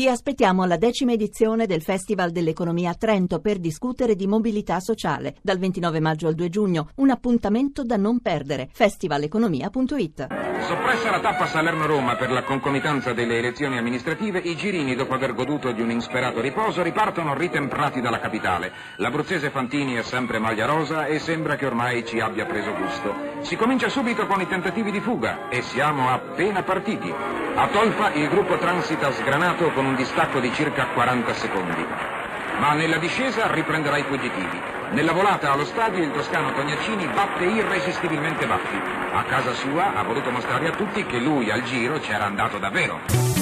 Vi aspettiamo alla decima edizione del Festival dell'Economia a Trento per discutere di mobilità sociale. Dal 29 maggio al 2 giugno, un appuntamento da non perdere. festivaleconomia.it Soppressa la tappa Salerno-Roma per la concomitanza delle elezioni amministrative, i girini, dopo aver goduto di un insperato riposo, ripartono ritemprati dalla capitale. L'abruzzese Fantini è sempre maglia rosa e sembra che ormai ci abbia preso gusto. Si comincia subito con i tentativi di fuga e siamo appena partiti. A Tolfa il gruppo transita sgranato con un distacco di circa 40 secondi. Ma nella discesa riprenderà i fuggitivi. Nella volata allo stadio il toscano Tognacini batte irresistibilmente Baffi. A casa sua ha voluto mostrare a tutti che lui al giro c'era andato davvero.